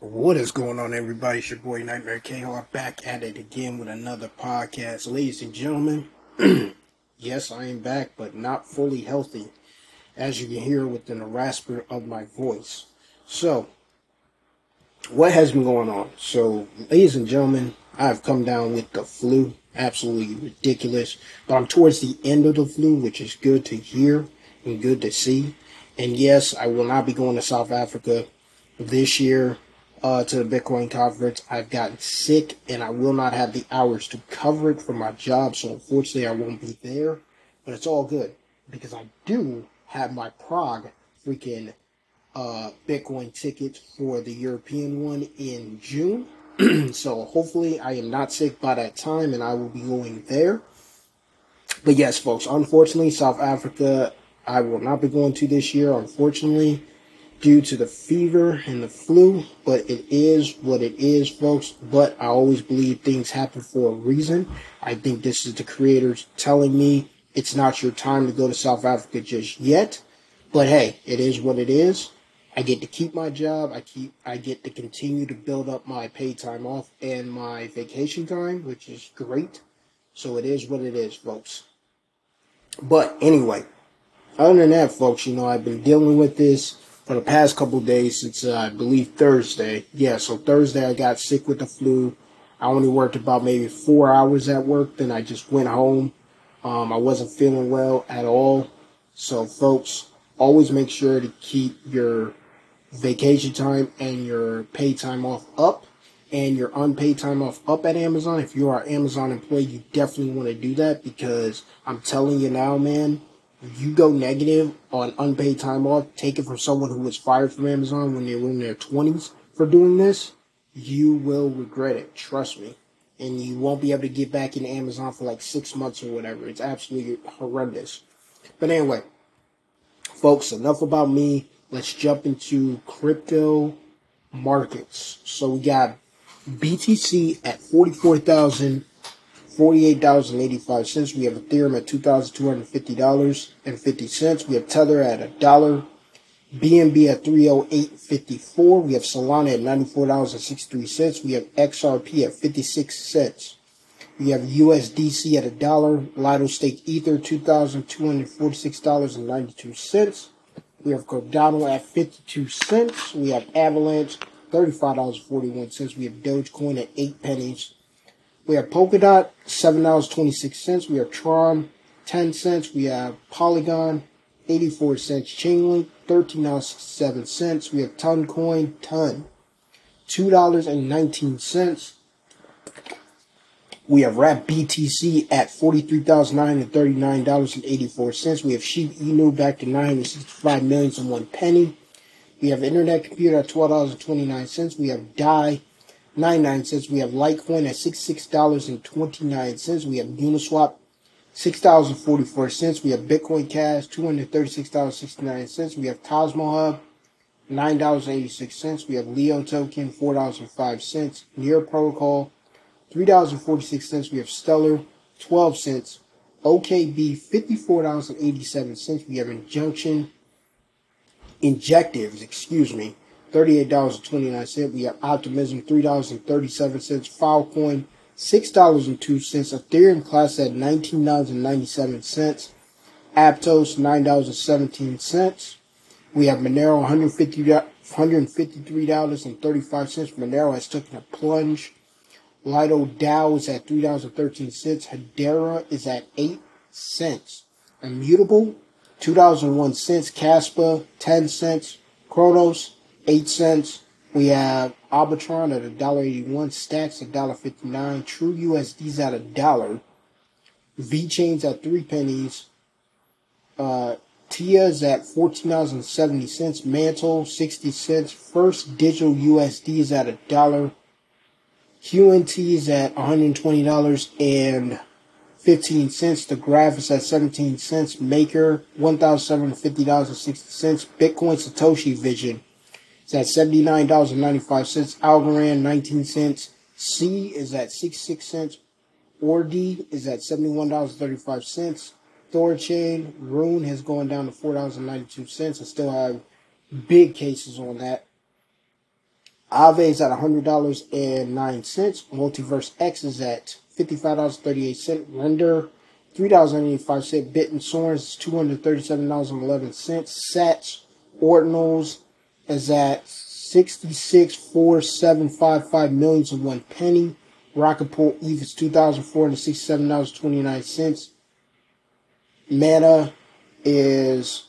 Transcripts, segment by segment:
What is going on, everybody? It's your boy Nightmare KR back at it again with another podcast. Ladies and gentlemen, yes, I am back, but not fully healthy, as you can hear within the rasper of my voice. So, what has been going on? So, ladies and gentlemen, I've come down with the flu. Absolutely ridiculous. But I'm towards the end of the flu, which is good to hear and good to see. And yes, I will not be going to South Africa this year uh, to the Bitcoin conference. I've gotten sick and I will not have the hours to cover it for my job. So unfortunately, I won't be there. But it's all good because I do have my Prague freaking uh, Bitcoin tickets for the European one in June. so hopefully I am not sick by that time and I will be going there. But yes, folks, unfortunately, South Africa, I will not be going to this year, unfortunately, due to the fever and the flu. But it is what it is, folks. But I always believe things happen for a reason. I think this is the creators telling me it's not your time to go to South Africa just yet. But hey, it is what it is. I get to keep my job. I keep I get to continue to build up my paid time off and my vacation time, which is great. So it is what it is, folks. But anyway, other than that, folks, you know, I've been dealing with this for the past couple days since uh, I believe Thursday. Yeah, so Thursday I got sick with the flu. I only worked about maybe four hours at work, then I just went home. Um, I wasn't feeling well at all. So, folks, always make sure to keep your vacation time and your paid time off up and your unpaid time off up at Amazon. If you are an Amazon employee, you definitely want to do that because I'm telling you now, man, you go negative on unpaid time off, take it from someone who was fired from Amazon when they were in their 20s for doing this, you will regret it. Trust me. And you won't be able to get back into Amazon for like six months or whatever. It's absolutely horrendous. But anyway, folks, enough about me let's jump into crypto markets. So we got BTC at $44,000, $48.85. We have Ethereum at $2,250.50. We have Tether at a dollar. BNB at 308.54. We have Solana at $94.63. We have XRP at 56 cents. We have USDC at a dollar. Lido Stake Ether $2,246.92. We have Cardano at 52 cents. We have Avalanche, $35.41. We have Dogecoin at 8 pennies. We have Polkadot, $7.26. We have Tron, 10 cents. We have Polygon, 84 cents. Chainlink, $13.67. We have Toncoin, Ton, $2.19. We have Wrap BTC at $43,939.84. We have Sheep Inu back to nine hundred sixty five millions and one penny. We have Internet Computer at $12.29. We have DAI 99 cents. We have Litecoin at $66.29. We have Uniswap $6.44. We have Bitcoin Cash $236.69. We have Cosmos Hub $9.86. We have Leo Token $4.05. Near Protocol $3.46. We have Stellar, 12 cents. OKB, $54.87. We have Injunction, Injectives, excuse me, $38.29. We have Optimism, $3.37. Filecoin, $6.02. Ethereum Class at $19.97. Aptos, $9.17. We have Monero, $150, $153.35. Monero has taken a plunge Lido DAO is at $3.13. Hedera is at 8 cents. Immutable, $2.01. Kaspa, 10 cents. Cronos, 8 cents. We have Arbitron at $1.81. Stacks at $1.59. True USD's at a dollar. VeChain's at 3 pennies. Uh, TIA is at $14.70. Mantle, 60 cents. First Digital USD is at a dollar. QNT is at $120 and 15 cents. The graph is at 17 cents. Maker $1,750.60. Bitcoin Satoshi Vision is at $79.95. Algorand 19 cents. C is at 66 cents. ORDI is at $71.35. Thorchain, Rune has gone down to $4.92. I still have big cases on that. Aave is at $100.09. MultiversX is at $55.38. Render, $3.85. Bittensor is $237.11. Sats Ordinals is at 66.4755 millions and one penny. Rocketpool ETH is $2,467.29. Mana is,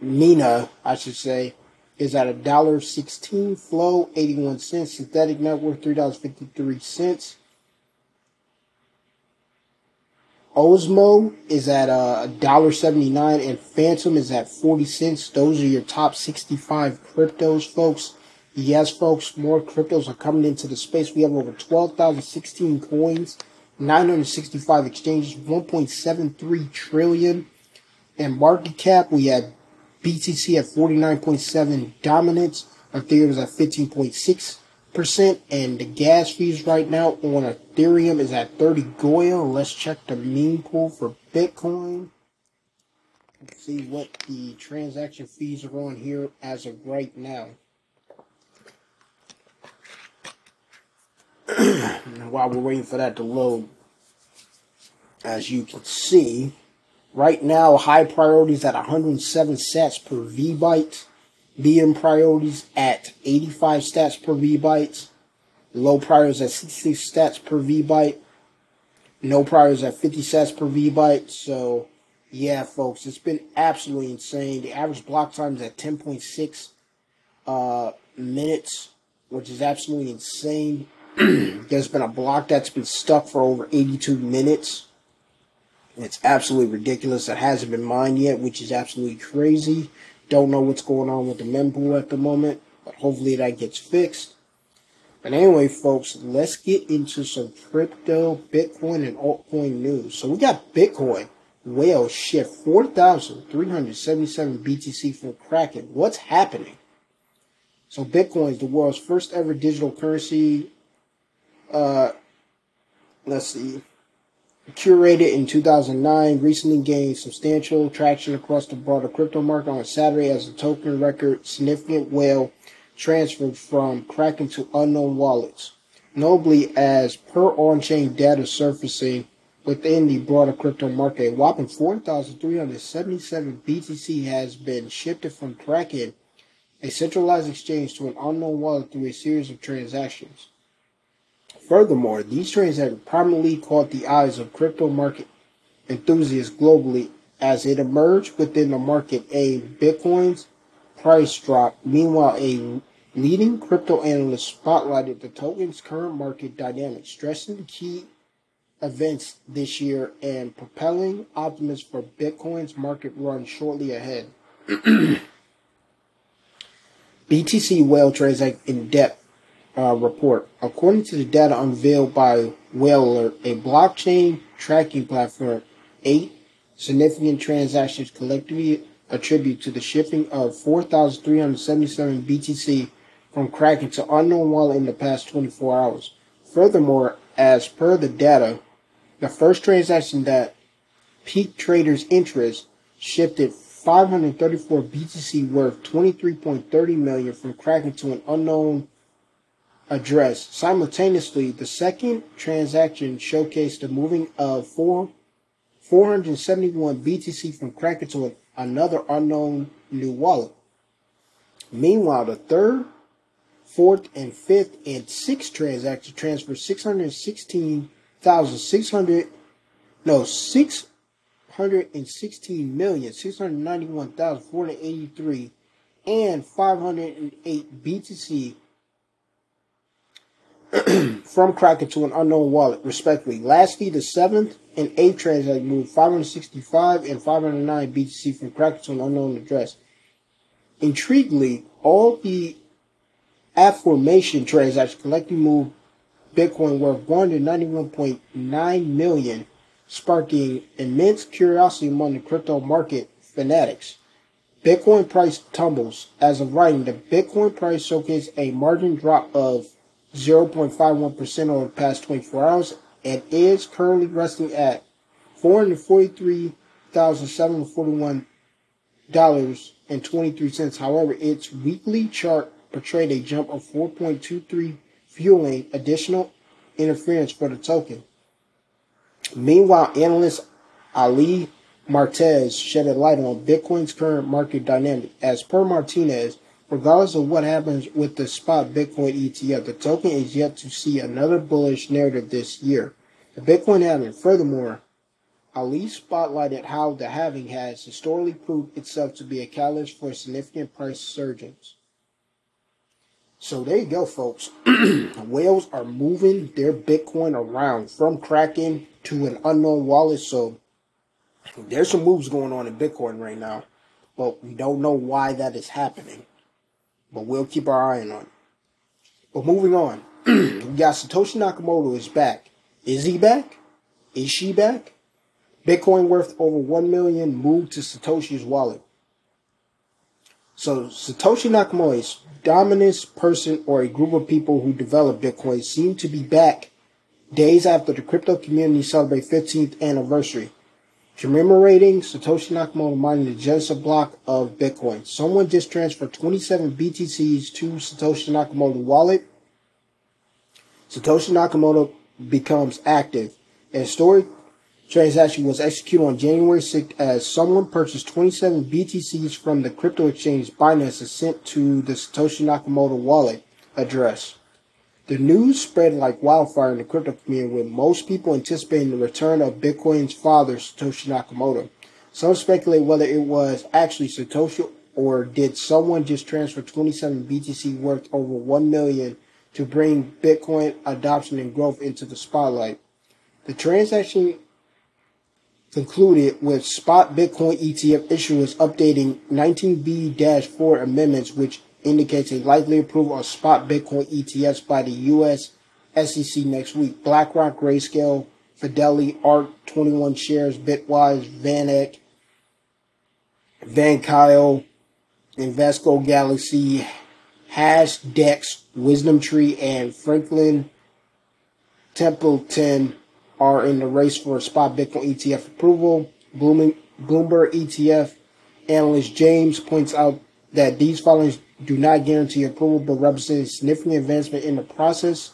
Mina, I should say, is at a dollar sixteen. Flow, 81 cents. Synthetix Network, $3.53. Osmo is at uh, a dollar seventy nine, and Fantom is at forty cents. Those are your top sixty five cryptos, folks. Yes, folks, more cryptos are coming into the space. We have over 12,016 coins, 965 exchanges, 1.73 trillion. And market cap, we have BTC at 49.7 dominance. Ethereum is at 15.6%. And the gas fees right now on Ethereum is at 30 gwei. Let's check the mempool for Bitcoin. Let's see what the transaction fees are on here as of right now. While we're waiting for that to load, as you can see, Right now, high priorities at 107 sats per V byte. Medium priorities at 85 stats per V byte. Low priorities at 66 stats per V byte. No priorities at 50 stats per V byte. So, yeah, folks, it's been absolutely insane. The average block time is at 10.6 uh, minutes, which is absolutely insane. There's been a block that's been stuck for over 82 minutes. It's absolutely ridiculous. It hasn't been mined yet, which is absolutely crazy. Don't know what's going on with the mempool at the moment, but hopefully that gets fixed. But anyway, folks, let's get into some crypto, Bitcoin, and altcoin news. So we got Bitcoin. Whale shift 4,377 BTC for Kraken. What's happening? So Bitcoin is the world's first ever digital currency. Uh, let's see curated in 2009, recently gained substantial traction across the broader crypto market on Saturday as the token record significant whale transferred from Kraken to unknown wallets. Notably, as per on-chain data surfacing within the broader crypto market, a whopping 4,377 BTC has been shifted from Kraken, a centralized exchange, to an unknown wallet through a series of transactions. Furthermore, these trades have prominently caught the eyes of crypto market enthusiasts globally as it emerged within the market a Bitcoin's price drop. Meanwhile, a leading crypto analyst spotlighted the token's current market dynamics, stressing key events this year and propelling optimism for Bitcoin's market run shortly ahead. BTC Whale trades in depth uh, report. According to the data unveiled by Whale Alert, a blockchain tracking platform, eight significant transactions collectively attribute to the shipping of 4,377 BTC from Kraken to unknown wallet in the past 24 hours. Furthermore, as per the data, the first transaction that piqued traders' interest shifted 534 BTC worth 23.30 million from Kraken to an unknown address. Simultaneously, the second transaction showcased the moving of four, 471 BTC from Kraken to another unknown new wallet. Meanwhile, the third, fourth, and fifth and sixth transaction transferred 616,600, no, 616,691,483 and 508 BTC from Kraken to an unknown wallet, respectively. Lastly, the seventh and eighth transaction moved 565 and 509 BTC from Kraken to an unknown address. Intriguingly, all the aforementioned transactions collectively moved Bitcoin worth 191.9 million, sparking immense curiosity among the crypto market fanatics. Bitcoin price tumbles. As of writing, the Bitcoin price showcased a margin drop of 0.51% over the past 24 hours and is currently resting at $443,741.23. However, its weekly chart portrayed a jump of 4.23, fueling additional interference for the token. Meanwhile, analyst Ali Martinez shed a light on Bitcoin's current market dynamic. As per Martinez, regardless of what happens with the spot Bitcoin ETF, the token is yet to see another bullish narrative this year. The Bitcoin halving, furthermore, Ali spotlighted how the halving has historically proved itself to be a catalyst for significant price surges. So there you go, folks. Whales are moving their Bitcoin around from Kraken to an unknown wallet. So there's some moves going on in Bitcoin right now, but we don't know why that is happening. But we'll keep our eye on it. But moving on, we got Satoshi Nakamoto is back. Is he back? Is she back? Bitcoin worth over 1 million moved to Satoshi's wallet. So Satoshi Nakamoto's dominant person or a group of people who developed Bitcoin seem to be back days after the crypto community celebrated 15th anniversary. Commemorating Satoshi Nakamoto mining the Genesis block of Bitcoin. Someone just transferred 27 BTCs to Satoshi Nakamoto wallet. Satoshi Nakamoto becomes active. A historic transaction was executed on January 6th as someone purchased 27 BTCs from the crypto exchange Binance and sent to the Satoshi Nakamoto wallet address. The news spread like wildfire in the crypto community with most people anticipating the return of Bitcoin's father, Satoshi Nakamoto. Some speculate whether it was actually Satoshi or did someone just transfer 27 BTC worth over 1 million to bring Bitcoin adoption and growth into the spotlight. The transaction concluded with spot Bitcoin ETF issuers updating 19B-4 amendments, which indicates a likely approval of spot Bitcoin ETFs by the U.S. SEC next week. BlackRock, Grayscale, Fidelity, ARK, 21 Shares, Bitwise, VanEck, Valkyrie, Invesco Galaxy, Hashdex, Wisdom Tree, and Franklin Templeton are in the race for a spot Bitcoin ETF approval. Bloomberg ETF analyst James points out that these filings do not guarantee approval but represent significant advancement in the process.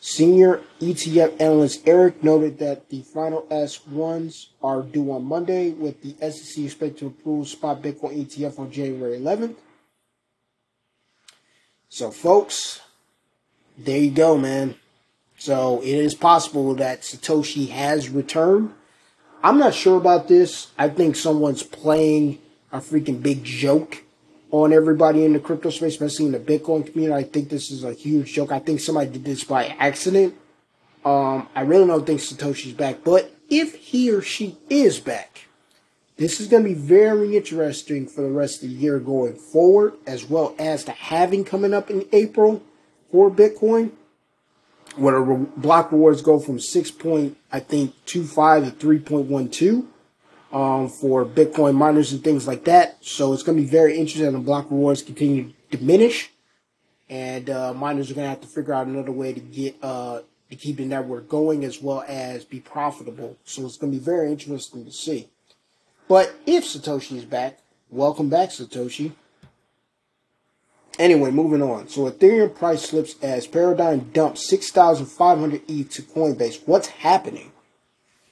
Senior ETF analyst Eric noted that the final S1s are due on Monday, with the SEC expected to approve spot Bitcoin ETF on January 11th. So, folks, there you go, man. So it is possible that Satoshi has returned. I'm not sure about this. I think someone's playing a freaking big joke on everybody in the crypto space, especially in the Bitcoin community. I think this is a huge joke. I think somebody did this by accident. Um, I really don't think Satoshi's back, but if he or she is back, this is going to be very interesting for the rest of the year going forward, as well as the halving coming up in April for Bitcoin where the block rewards go from six point I think two five to three point one two um, for Bitcoin miners and things like that. So it's going to be very interesting. The block rewards continue to diminish, and uh, miners are going to have to figure out another way to get uh, to keep the network going as well as be profitable. So it's going to be very interesting to see. But if Satoshi is back, welcome back, Satoshi. Anyway, moving on. So Ethereum price slips as Paradigm dumps 6,500 ETH to Coinbase. What's happening?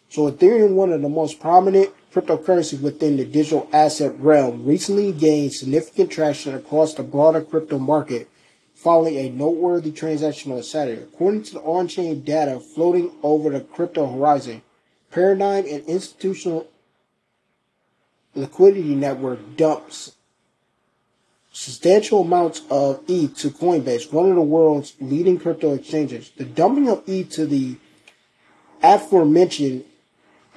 So Ethereum, one of the most prominent cryptocurrencies within the digital asset realm, recently gained significant traction across the broader crypto market following a noteworthy transaction on Saturday. According to the on-chain data floating over the crypto horizon, Paradigm, and institutional liquidity network, dumps substantial amounts of ETH to Coinbase, one of the world's leading crypto exchanges. The dumping of ETH to the aforementioned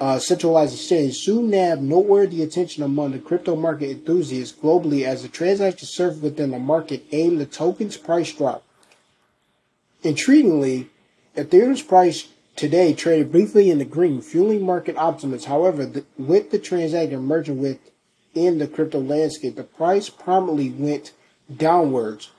uh, centralized exchange soon nabbed noteworthy attention among the crypto market enthusiasts globally as the transaction surfaced within the market aimed the token's price drop. Intriguingly, Ethereum's price today traded briefly in the green, fueling market optimism. However, the, with the transaction merging with in the crypto landscape, the price promptly went downwards,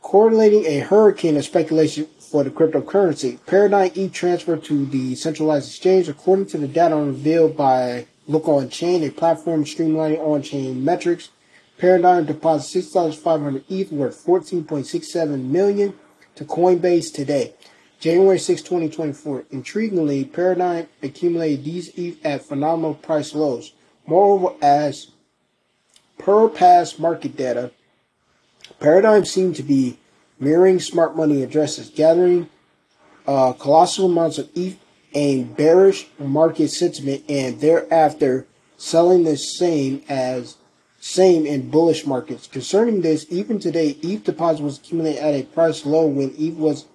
correlating a hurricane of speculation for the cryptocurrency. Paradigm E transferred to the centralized exchange, according to the data revealed by Lookonchain, a platform streamlining on chain metrics. Paradigm deposits 6,500 ETH worth 14.67 million to Coinbase today. January 6, 2024. Intriguingly, Paradigm accumulated these ETH at phenomenal price lows. Moreover, as per past market data, Paradigm seemed to be mirroring smart money addresses, gathering uh, colossal amounts of ETH and bearish market sentiment, and thereafter selling the same as same in bullish markets. Concerning this, even today, ETH deposit was accumulated at a price low when ETH was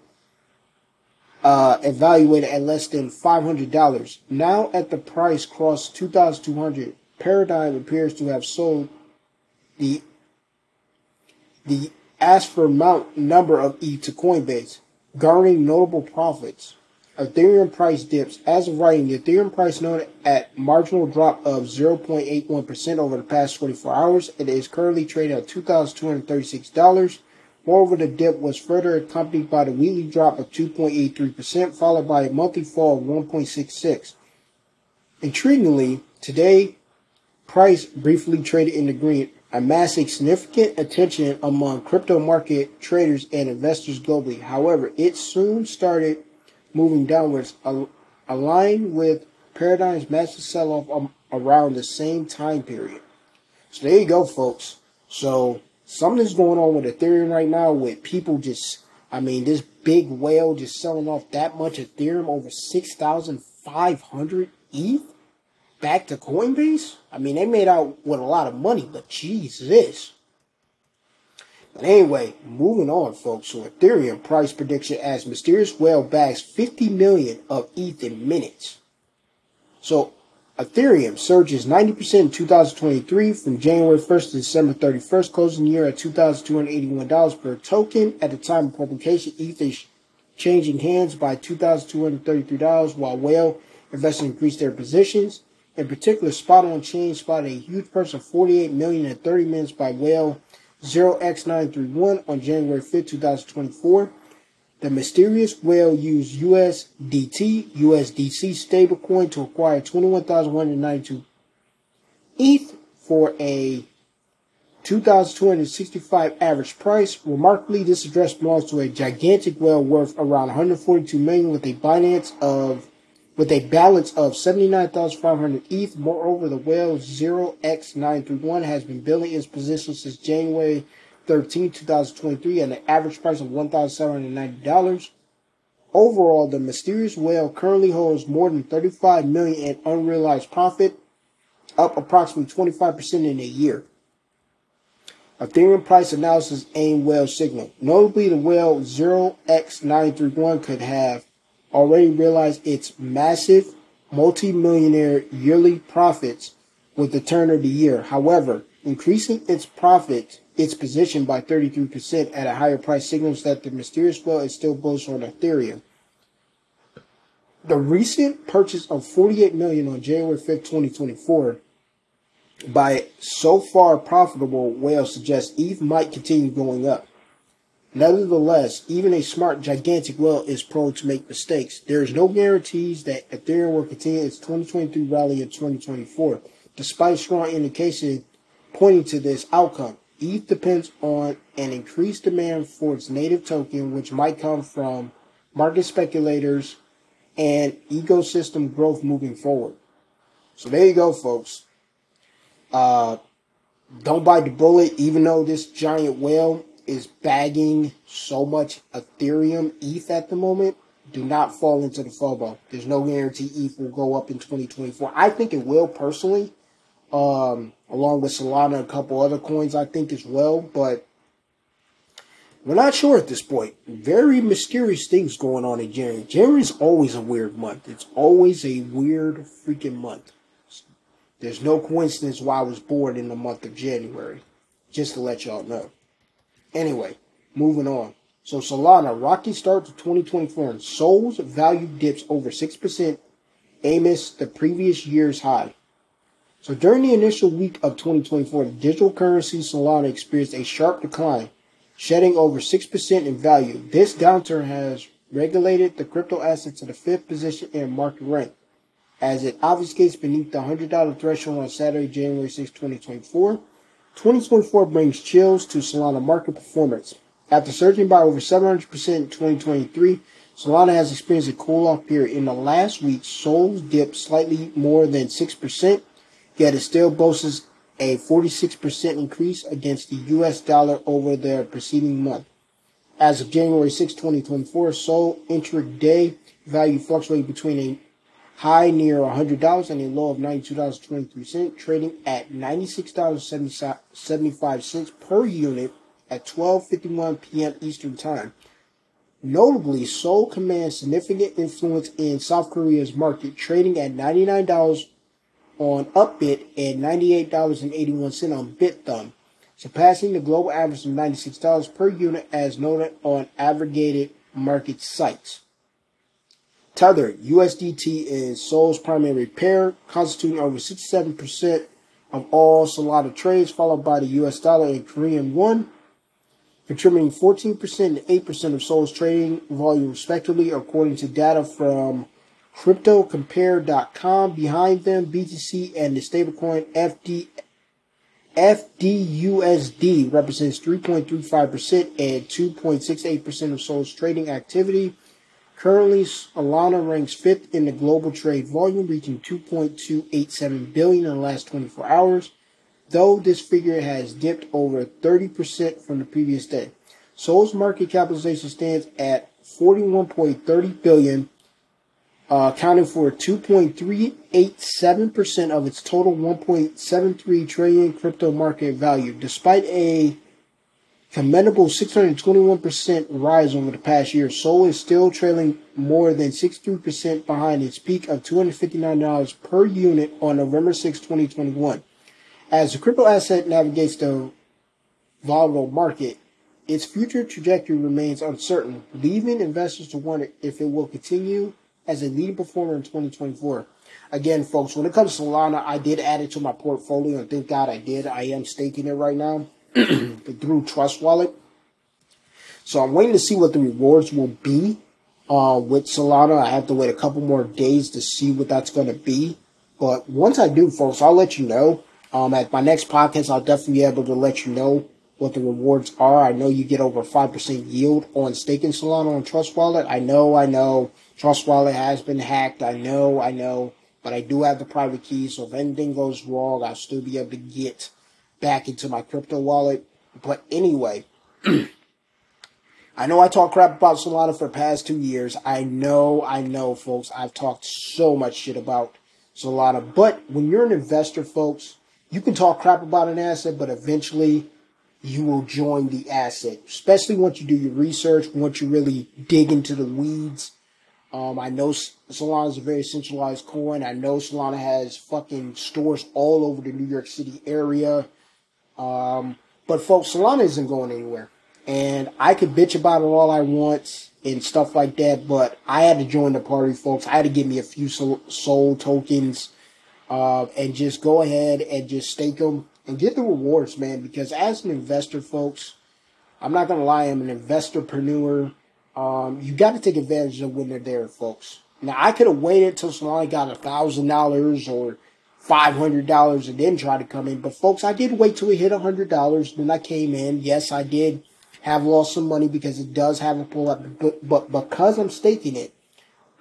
uh, evaluated at less than $500. Now, at the price cross 2,200, Paradigm appears to have sold the the amount number of ETH to Coinbase, garnering notable profits. Ethereum price dips. As of writing, the Ethereum price noted at marginal drop of 0.81% over the past 24 hours. It is currently trading at $2,236. Moreover, the dip was further accompanied by the weekly drop of 2.83%, followed by a monthly fall of 1.66. Intriguingly, today, price briefly traded in the green, amassing significant attention among crypto market traders and investors globally. However, it soon started moving downwards, aligned with Paradigm's massive sell-off um, around the same time period. So there you go, folks. So something's going on with Ethereum right now with people just, I mean, this big whale just selling off that much Ethereum over 6,500 ETH back to Coinbase. I mean, they made out with a lot of money, but Jesus. But anyway, moving on, folks. So Ethereum price prediction as mysterious whale bags 50 million of ETH in minutes. So Ethereum surges 90% in 2023 from January 1st to December 31st, closing the year at $2,281 per token. At the time of publication, ETH is changing hands by $2,233 while whale investors increased their positions. In particular, Spot on Chain spotted a huge purchase of 48 million in 30 minutes by whale 0x931 on January 5, 2024. The mysterious whale used USDT, USDC stablecoin to acquire 21,192 ETH for a 2,265 average price. Remarkably, this address belongs to a gigantic whale worth around 142 million with a Binance of with a balance of 79,500 ETH. Moreover, the whale 0x931 has been building its position since January 13, 2023 at an average price of $1,790. Overall, the mysterious whale currently holds more than 35 million in unrealized profit, up approximately 25% in a year. Ethereum price analysis AIM whale signal. Notably, the whale 0x931 could have already realized its massive multi-millionaire yearly profits with the turn of the year. However, increasing its profit, its position by 33% at a higher price signals that the mysterious whale is still bullish on Ethereum. The recent purchase of 48 million on January 5th, 2024 by so far profitable whale suggests ETH might continue going up. Nevertheless, even a smart, gigantic whale is prone to make mistakes. There is no guarantees that Ethereum will continue its 2023 rally in 2024, despite strong indication pointing to this outcome. ETH depends on an increased demand for its native token, which might come from market speculators and ecosystem growth moving forward. So there you go, folks. Uh, don't bite the bullet, even though this giant whale is bagging so much Ethereum ETH at the moment, do not fall into the FOMO. There's no guarantee ETH will go up in 2024. I think it will personally, um, along with Solana and a couple other coins, I think as well, but we're not sure at this point. Very mysterious things going on in January. January is always a weird month. It's always a weird freaking month. There's no coincidence why I was born in the month of January. Just to let y'all know. Anyway, moving on. So Solana, rocky start to 2024 and Sol's value dips over 6% amidst the previous year's high. So during the initial week of 2024, the digital currency Solana experienced a sharp decline, shedding over 6% in value. This downturn has regulated the crypto asset to the fifth position in market rank, as it obfuscates beneath the $100 threshold on Saturday, January 6, 2024. 2024 brings chills to Solana market performance. After surging by over 700% in 2023, Solana has experienced a cool off period. In the last week, Sol's dipped slightly more than 6%, yet it still boasts a 46% increase against the US dollar over the preceding month. As of January 6, 2024, Sol intraday value fluctuated between a high near $100 and a low of $92.23, trading at $96.75 per unit at 12:51 p.m. Eastern Time. Notably, Sol commands significant influence in South Korea's market, trading at $99 on Upbit and $98.81 on Bithumb, surpassing the global average of $96 per unit as noted on aggregated market sites. Tether, USDT is Sol's primary pair, constituting over 67% of all Solana trades, followed by the US dollar and Korean won, contributing 14% and 8% of Sol's trading volume respectively, according to data from CryptoCompare.com. Behind them, BTC and the stablecoin FD, FDUSD represents 3.35% and 2.68% of Sol's trading activity Currently, Solana ranks fifth in the global trade volume, reaching 2.287 billion in the last 24 hours, though this figure has dipped over 30% from the previous day. Sol's market capitalization stands at 41.30 billion, uh, accounting for 2.387% of its total 1.73 trillion crypto market value, despite a commendable 621% rise over the past year. Sol is still trailing more than 63% behind its peak of $259 per unit on November 6, 2021. As the crypto asset navigates the volatile market, its future trajectory remains uncertain, leaving investors to wonder if it will continue as a leading performer in 2024. Again, folks, when it comes to Solana, I did add it to my portfolio, and thank God I did. I am staking it right now. through Trust Wallet. So I'm waiting to see what the rewards will be uh, with Solana. I have to wait a couple more days to see what that's going to be. But once I do, folks, I'll let you know. Um, at my next podcast, I'll definitely be able to let you know what the rewards are. I know you get over 5% yield on staking Solana on Trust Wallet. I know, I know Trust Wallet has been hacked. I know, I know, but I do have the private key. So if anything goes wrong, I'll still be able to get back into my crypto wallet. But anyway, I know I talk crap about Solana for the past two years. I know, I know, folks. I've talked so much shit about Solana. But when you're an investor, folks, you can talk crap about an asset, but eventually you will join the asset, especially once you do your research, once you really dig into the weeds. Um, I know Solana is a very centralized coin. I know Solana has fucking stores all over the New York City area. Um, but folks, Solana isn't going anywhere. And I could bitch about it all I want and stuff like that, but I had to join the party, folks. I had to give me a few Sol tokens uh, and just go ahead and just stake them and get the rewards, man. Because as an investor, folks, I'm not gonna lie, I'm an investorpreneur. Um, you got to take advantage of when they're there, folks. Now I could have waited till Solana got a thousand dollars or $500 and then try to come in. But folks, I did wait till it hit $100. Then I came in. Yes, I did have lost some money because it does have a pull up. But, but because I'm staking it,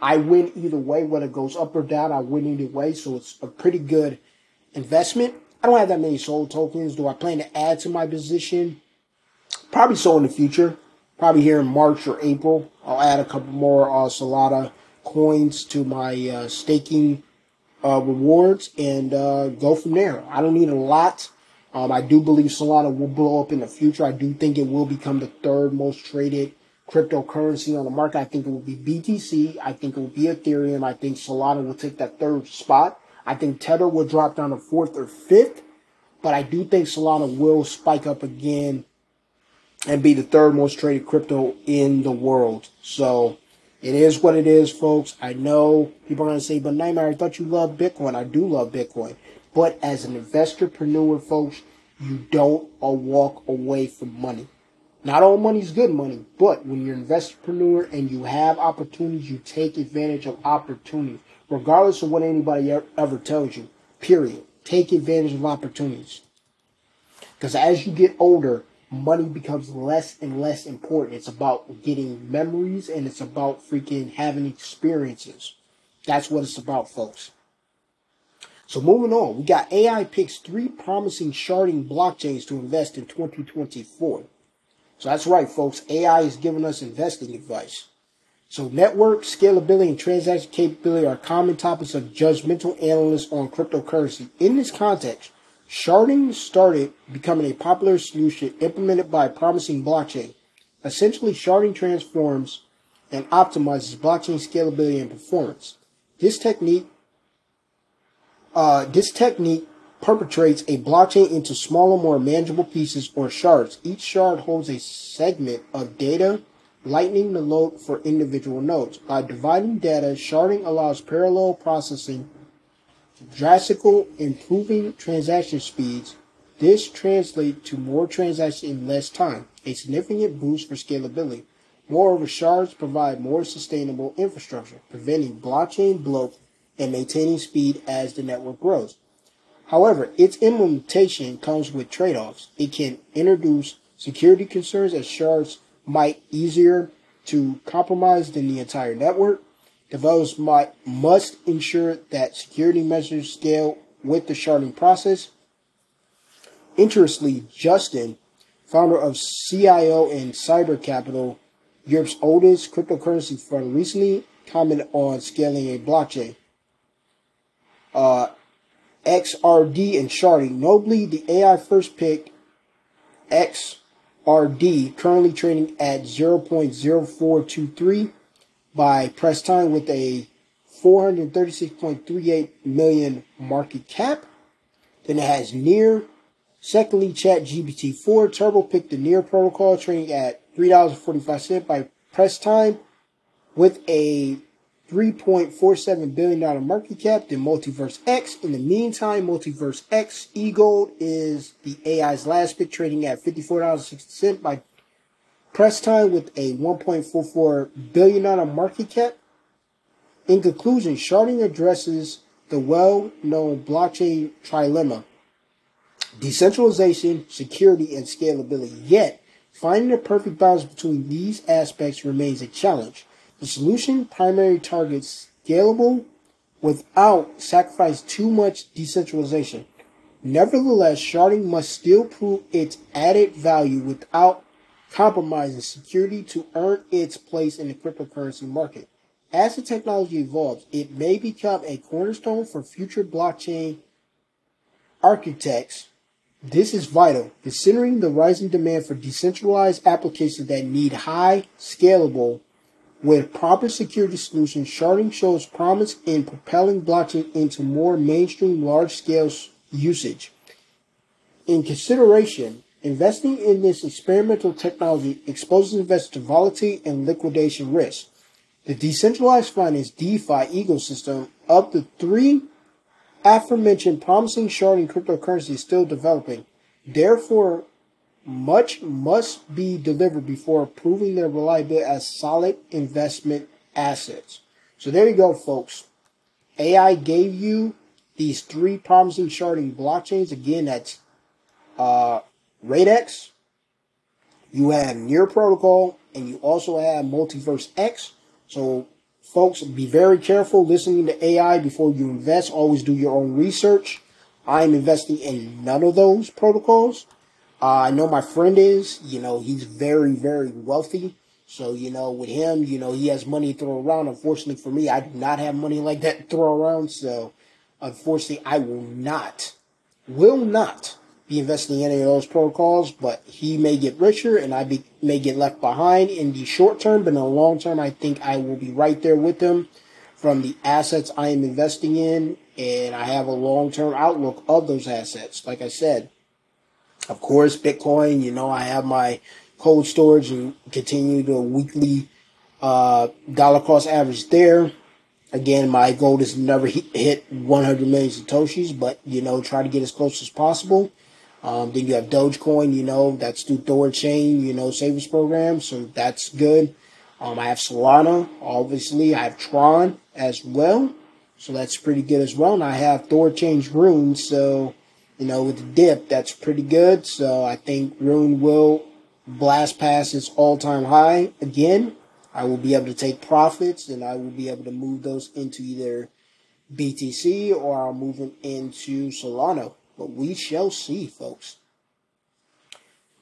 I win either way. Whether it goes up or down, I win either way. So it's a pretty good investment. I don't have that many Sol tokens. Do I plan to add to my position? Probably so in the future. Probably here in March or April. I'll add a couple more uh, coins to my uh, staking uh, rewards and uh, go from there. I don't need a lot. Um, I do believe Solana will blow up in the future. I do think it will become the third most traded cryptocurrency on the market. I think it will be BTC. I think it will be Ethereum. I think Solana will take that third spot. I think Tether will drop down to fourth or fifth. But I do think Solana will spike up again and be the third most traded crypto in the world. So it is what it is, folks. I know people are going to say, but Nightmare, I thought you loved Bitcoin. I do love Bitcoin. But as an investorpreneur, folks, you don't walk away from money. Not all money is good money, but when you're an investorpreneur and you have opportunities, you take advantage of opportunities, regardless of what anybody ever tells you. Period. Take advantage of opportunities. Because as you get older, money becomes less and less important. It's about getting memories and it's about freaking having experiences. That's what it's about, folks. So moving on, we got AI picks three promising sharding blockchains to invest in 2024. So that's right, folks. AI is giving us investing advice. So network, scalability, and transaction capability are common topics of judgmental analysts on cryptocurrency. In this context, sharding started becoming a popular solution implemented by promising blockchain. Essentially, sharding transforms and optimizes blockchain scalability and performance. This technique, uh, this technique perpetrates a blockchain into smaller, more manageable pieces or shards. Each shard holds a segment of data, lightening the load for individual nodes. By dividing data, sharding allows parallel processing, drastically improving transaction speeds. This translates to more transactions in less time, a significant boost for scalability. Moreover, shards provide more sustainable infrastructure, preventing blockchain bloat and maintaining speed as the network grows. However, its implementation comes with trade-offs. It can introduce security concerns as shards might easier to compromise than the entire network. Developers might, must ensure that security measures scale with the sharding process. Interestingly, Justin, founder of CIO and Cyber Capital, Europe's oldest cryptocurrency fund, recently commented on scaling a blockchain. Uh, XRD and Sharding. Notably, the AI first pick XRD currently trading at 0.0423 by press time with a 436.38 million market cap. Then it has Near. Secondly, Chat GPT-4 Turbo picked the Near protocol trading at $3.45 by press time with a $3.47 billion market cap than MultiversX. In the meantime, MultiversX eGold is the AI's last pick, trading at $54.60 by press time with a $1.44 billion market cap. In conclusion, sharding addresses the well known blockchain trilemma decentralization, security, and scalability. Yet, finding the perfect balance between these aspects remains a challenge. The solution primarily targets scalable without sacrificing too much decentralization. Nevertheless, sharding must still prove its added value without compromising security to earn its place in the cryptocurrency market. As the technology evolves, it may become a cornerstone for future blockchain architects. This is vital, considering the rising demand for decentralized applications that need high, scalable, with proper security solutions, sharding shows promise in propelling blockchain into more mainstream large scale usage. In consideration, investing in this experimental technology exposes investors to volatility and liquidation risk. The decentralized finance DeFi ecosystem of the three aforementioned promising sharding cryptocurrencies still developing. Therefore, much must be delivered before proving their reliability as solid investment assets. So there you go, folks. AI gave you these three promising sharding blockchains. Again, that's uh, Radix, you have Near Protocol, and you also have MultiversX. So, folks, be very careful listening to AI before you invest. Always do your own research. I'm investing in none of those protocols. Uh, I know my friend is, you know, he's very, very wealthy. So, you know, with him, you know, he has money to throw around. Unfortunately for me, I do not have money like that to throw around. So, unfortunately, I will not, will not be investing in any of those protocols, but he may get richer and I be, may get left behind in the short term, but in the long term, I think I will be right there with him from the assets I am investing in. And I have a long term outlook of those assets. Like I said, of course, Bitcoin, you know, I have my cold storage and continue the weekly uh, dollar cost average there. Again, my goal is never hit 100 million Satoshis, but, you know, try to get as close as possible. Um, then you have Dogecoin, you know, that's through Thorchain, you know, savings program. So that's good. Um, I have Solana, obviously. I have Tron as well. So that's pretty good as well. And I have Thorchain's runes. So you know, with the dip, that's pretty good. So I think Rune will blast past its all time high again. I will be able to take profits and I will be able to move those into either BTC or I'll move them into Solana. But we shall see, folks.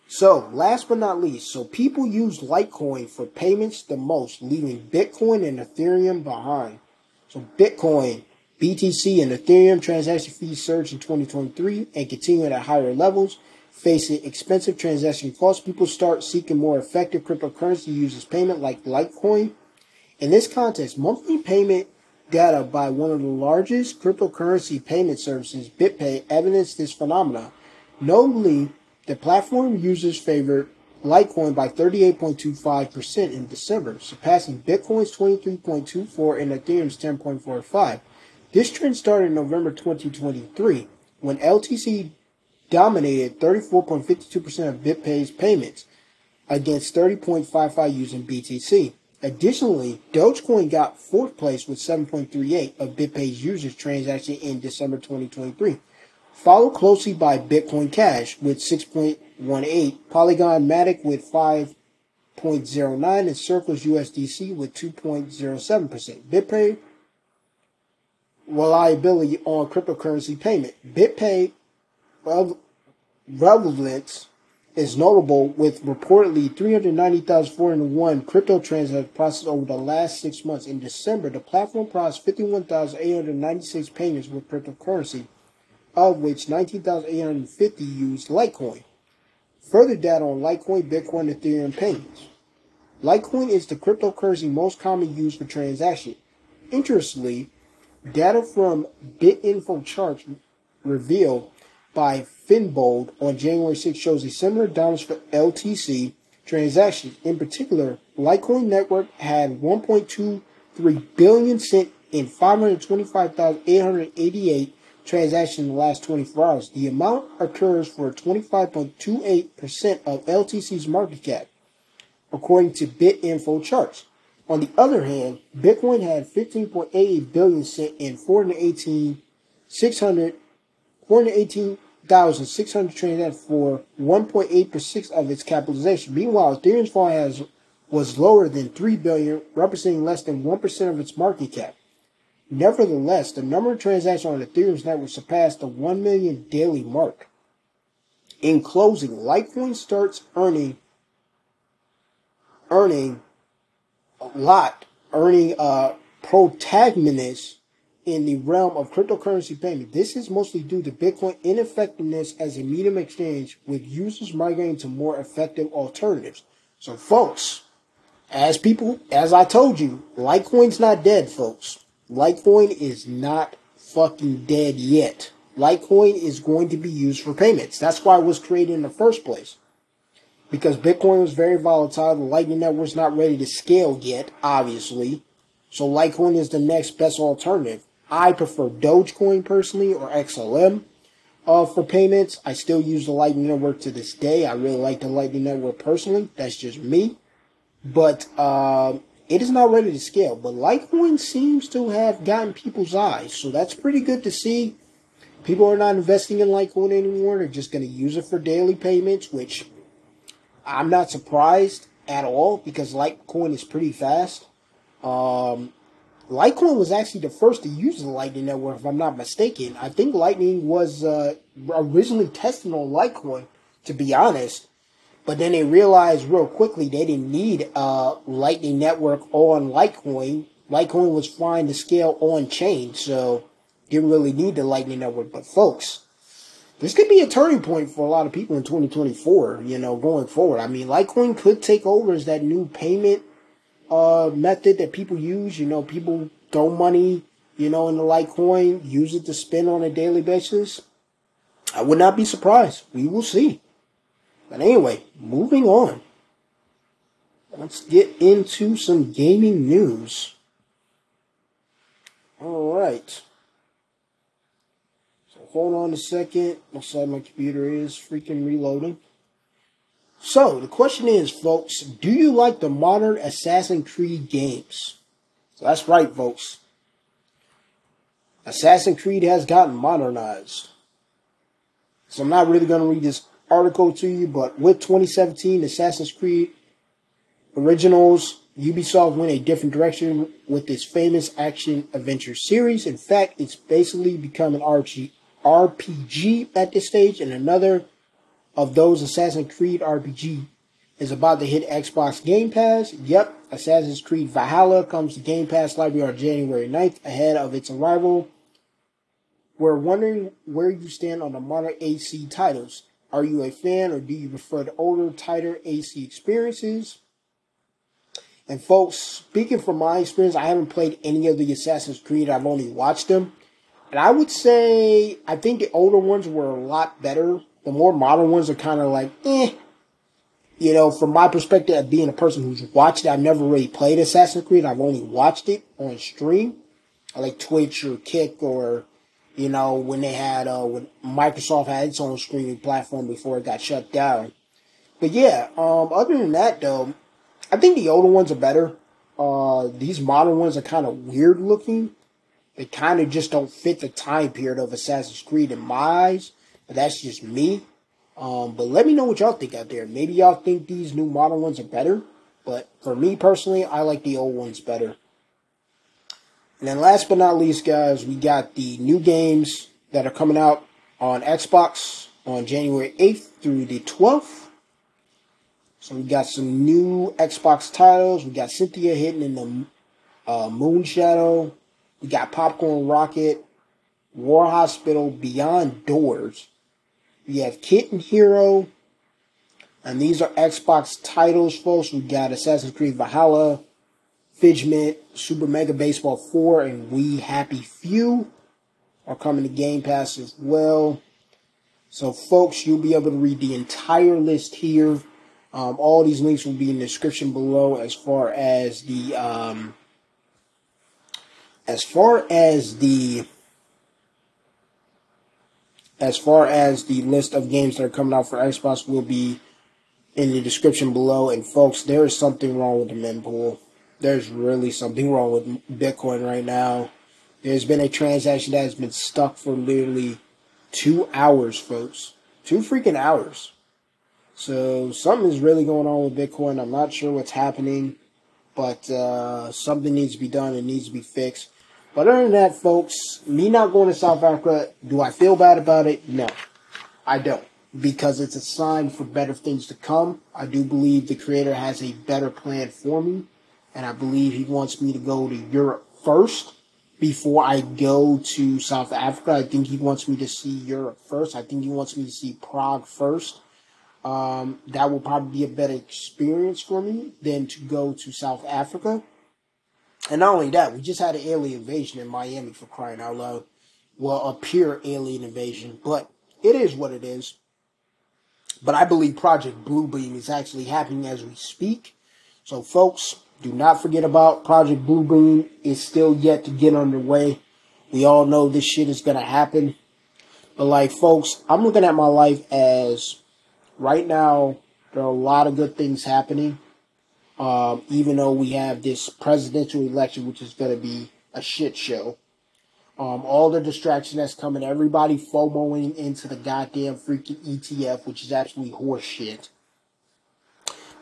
So, last but not least, so people use Litecoin for payments the most, leaving Bitcoin and Ethereum behind. So, Bitcoin, BTC, and Ethereum transaction fees surged in 2023 and continue at higher levels. Facing expensive transaction costs, people start seeking more effective cryptocurrency uses payment like Litecoin. In this context, monthly payment data by one of the largest cryptocurrency payment services, BitPay, evidenced this phenomenon. Notably, the platform users favored Litecoin by 38.25% in December, surpassing Bitcoin's 23.24 and Ethereum's 10.45. This trend started in November 2023 when LTC dominated 34.52% of BitPay's payments against 30.55 using BTC. Additionally, Dogecoin got fourth place with 7.38 of BitPay's users transacting in December 2023, followed closely by Bitcoin Cash with 6.18, Polygon Matic with 5.09, and Circle's USDC with 2.07%. BitPay reliability on cryptocurrency payment. BitPay relevance is notable with reportedly 390,401 crypto transactions processed over the last six months. In December, the platform processed 51,896 payments with cryptocurrency, of which 19,850 used Litecoin. Further data on Litecoin, Bitcoin, Ethereum payments. Litecoin is the cryptocurrency most commonly used for transactions. Interestingly, data from BitInfoCharts by Finbold on January 6 shows a similar dominance for LTC transactions. In particular, Litecoin Network had 1.23 billion sent in 525,888 transactions in the last 24 hours. The amount occurs for 25.28% of LTC's market cap, according to BitInfoCharts. On the other hand, Bitcoin had 15.88 billion sent in 418 600 418,600 transactions for 1.8% of its capitalization. Meanwhile, Ethereum's fall has was lower than 3 billion, representing less than 1% of its market cap. Nevertheless, the number of transactions on Ethereum's network surpassed the 1 million daily mark. In closing, Litecoin starts earning earning a lot, earning a protagonist in the realm of cryptocurrency payment. This is mostly due to Bitcoin ineffectiveness as a medium exchange, with users migrating to more effective alternatives. So, folks, as people, as I told you, Litecoin's not dead, folks. Litecoin is not fucking dead yet. Litecoin is going to be used for payments. That's why it was created in the first place. Because Bitcoin was very volatile, the Lightning Network's not ready to scale yet, obviously. So Litecoin is the next best alternative. I prefer Dogecoin personally or XLM uh, for payments. I still use the Lightning Network to this day. I really like the Lightning Network personally. That's just me. But uh, it is not ready to scale. But Litecoin seems to have gotten people's eyes. So that's pretty good to see. People are not investing in Litecoin anymore. They're just going to use it for daily payments, which I'm not surprised at all because Litecoin is pretty fast. Um, Litecoin was actually the first to use the Lightning Network, if I'm not mistaken. I think Lightning was uh, originally tested on Litecoin, to be honest. But then they realized real quickly they didn't need a Lightning Network on Litecoin. Litecoin was fine to scale on chain, so didn't really need the Lightning Network. But folks, this could be a turning point for a lot of people in 2024, you know, going forward. I mean, Litecoin could take over as that new payment uh, method that people use. You know, people throw money, you know, in the Litecoin, use it to spend on a daily basis. I would not be surprised. We will see. But anyway, moving on. Let's get into some gaming news. All right. So hold on a second. Looks like my computer is freaking reloading. So the question is, folks, do you like the modern Assassin's Creed games? So that's right, folks. Assassin's Creed has gotten modernized. So I'm not really going to read this article to you, but with 2017 Assassin's Creed Originals, Ubisoft went a different direction with this famous action adventure series. In fact, it's basically become an RPG at this stage, and another of those Assassin's Creed RPG is about to hit Xbox Game Pass. Yep, Assassin's Creed Valhalla comes to Game Pass library on January 9th ahead of its arrival. We're wondering where you stand on the modern AC titles. Are you a fan or do you prefer the older, tighter AC experiences? And folks, speaking from my experience, I haven't played any of the Assassin's Creed. I've only watched them. And I would say I think the older ones were a lot better. The more modern ones are kind of like, eh. You know, from my perspective, of being a person who's watched it, I've never really played Assassin's Creed. I've only watched it on stream, like Twitch or Kick or you know, when they had, uh, when Microsoft had its own streaming platform before it got shut down. But yeah, um, other than that though, I think the older ones are better. Uh, these modern ones are kind of weird looking. They kind of just don't fit the time period of Assassin's Creed in my eyes. But that's just me. Um, but let me know what y'all think out there. Maybe y'all think these new modern ones are better. But for me personally, I like the old ones better. And then last but not least, guys, we got the new games that are coming out on Xbox on January 8th through the 12th. So we got some new Xbox titles. We got Cynthia Hidden in the uh, Moon Shadow. We got Popcorn Rocket, War Hospital, Beyond Doors. We have Kitten Hero. And these are Xbox titles, folks. We got Assassin's Creed Valhalla, Figment, Super Mega Baseball 4, and We Happy Few are coming to Game Pass as well. So, folks, you'll be able to read the entire list here. Um, all these links will be in the description below as far as the um, as far as the as far as the list of games that are coming out for Xbox will be in the description below. And folks, there is something wrong with the mempool there's really something wrong with Bitcoin right now. There's been a transaction that has been stuck for literally two hours, folks. Two freaking hours. So something is really going on with Bitcoin. I'm not sure what's happening, but uh, something needs to be done. It needs to be fixed. But other than that, folks, me not going to South Africa, do I feel bad about it? No, I don't. Because it's a sign for better things to come. I do believe the creator has a better plan for me and I believe he wants me to go to Europe first before I go to South Africa. I think he wants me to see Europe first. I think he wants me to see Prague first. Um, that will probably be a better experience for me than to go to South Africa. And not only that, we just had an alien invasion in Miami for crying out loud. Well, a pure alien invasion, but it is what it is. But I believe Project Bluebeam is actually happening as we speak. So, folks, do not forget about Project Bluebeam. It's still yet to get underway. We all know this shit is going to happen. But, like, folks, I'm looking at my life as right now, there are a lot of good things happening. Um, even though we have this presidential election, which is going to be a shit show. Um, all the distraction that's coming, everybody FOMOing into the goddamn freaking ETF, which is absolutely horseshit.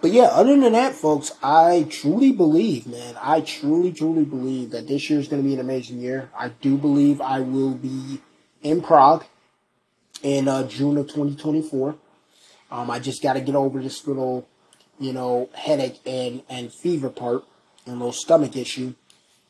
But yeah, other than that, folks, I truly believe, man, I truly, truly believe that this year is going to be an amazing year. I do believe I will be in Prague in uh, June of 2024. Um, I just got to get over this little, you know, headache and, and fever part and little stomach issue.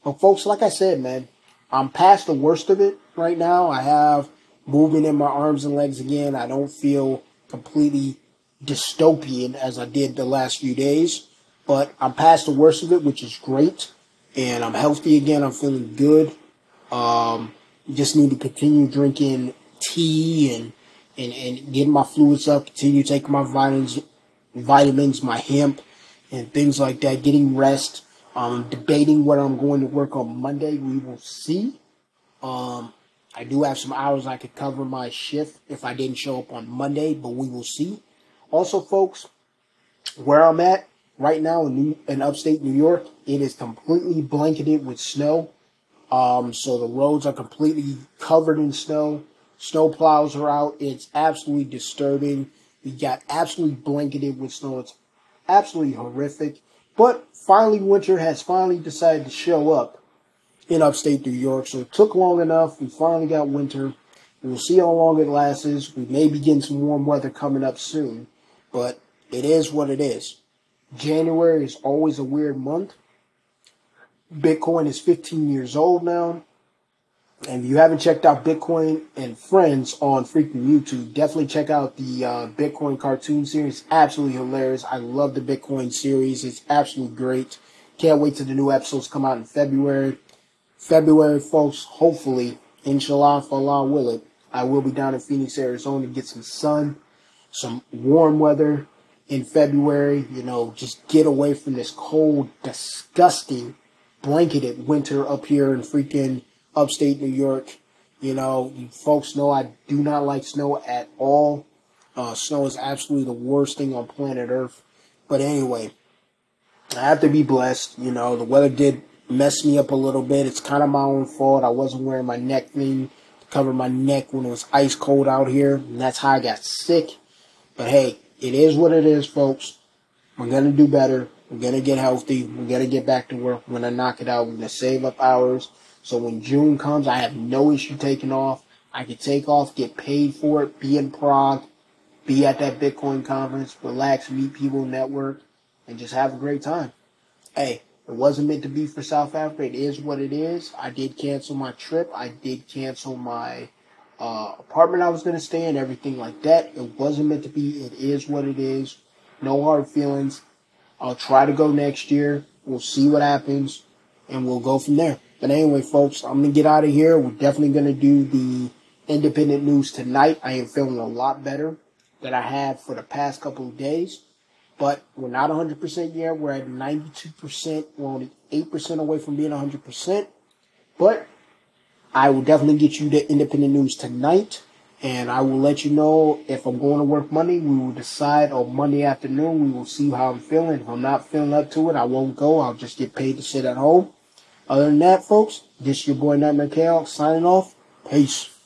But folks, like I said, man, I'm past the worst of it right now. I have movement in my arms and legs again. I don't feel completely dystopian as I did the last few days, but I'm past the worst of it, which is great. And I'm healthy again. I'm feeling good. Um, just need to continue drinking tea and, and, and getting my fluids up, continue taking my vitamins, vitamins, my hemp, and things like that, getting rest. Um, debating what I'm going to work on Monday. We will see. Um, I do have some hours I could cover my shift if I didn't show up on Monday, but we will see. Also, folks, where I'm at right now in, New, in upstate New York, it is completely blanketed with snow. Um, so the roads are completely covered in snow. Snow plows are out. It's absolutely disturbing. We got absolutely blanketed with snow. It's absolutely horrific. But finally, winter has finally decided to show up in upstate New York. So it took long enough. We finally got winter. We'll see how long it lasts. We may be getting some warm weather coming up soon, but it is what it is. January is always a weird month. Bitcoin is 15 years old now. And if you haven't checked out Bitcoin and Friends on freaking YouTube, definitely check out the uh, Bitcoin cartoon series. Absolutely hilarious. I love the Bitcoin series. It's absolutely great. Can't wait till the new episodes come out in February. February, folks, hopefully, inshallah, if Allah will it, I will be down in Phoenix, Arizona to get some sun, some warm weather in February. You know, just get away from this cold, disgusting, blanketed winter up here in freaking upstate New York. You know, you folks know I do not like snow at all. Uh, snow is absolutely the worst thing on planet Earth. But anyway, I have to be blessed. You know, the weather did mess me up a little bit. It's kind of my own fault. I wasn't wearing my neck thing to cover my neck when it was ice cold out here. And that's how I got sick. But hey, it is what it is, folks. We're to do better. We're to get healthy. We're to get back to work. We're to knock it out. We're to save up hours. So when June comes, I have no issue taking off. I can take off, get paid for it, be in Prague, be at that Bitcoin conference, relax, meet people, network, and just have a great time. Hey, it wasn't meant to be for South Africa. It is what it is. I did cancel my trip. I did cancel my uh, apartment I was going to stay in, everything like that. It wasn't meant to be. It is what it is. No hard feelings. I'll try to go next year. We'll see what happens, and we'll go from there. But anyway, folks, I'm gonna get out of here. We're definitely gonna do the independent news tonight. I am feeling a lot better than I have for the past couple of days. But we're not 100% yet. We're at 92%. We're only 8% away from being 100%. But I will definitely get you the independent news tonight. And I will let you know if I'm going to work Monday. We will decide on Monday afternoon. We will see how I'm feeling. If I'm not feeling up to it, I won't go. I'll just get paid to sit at home. Other than that, folks, this your boy Nightmare Chaos signing off. Peace.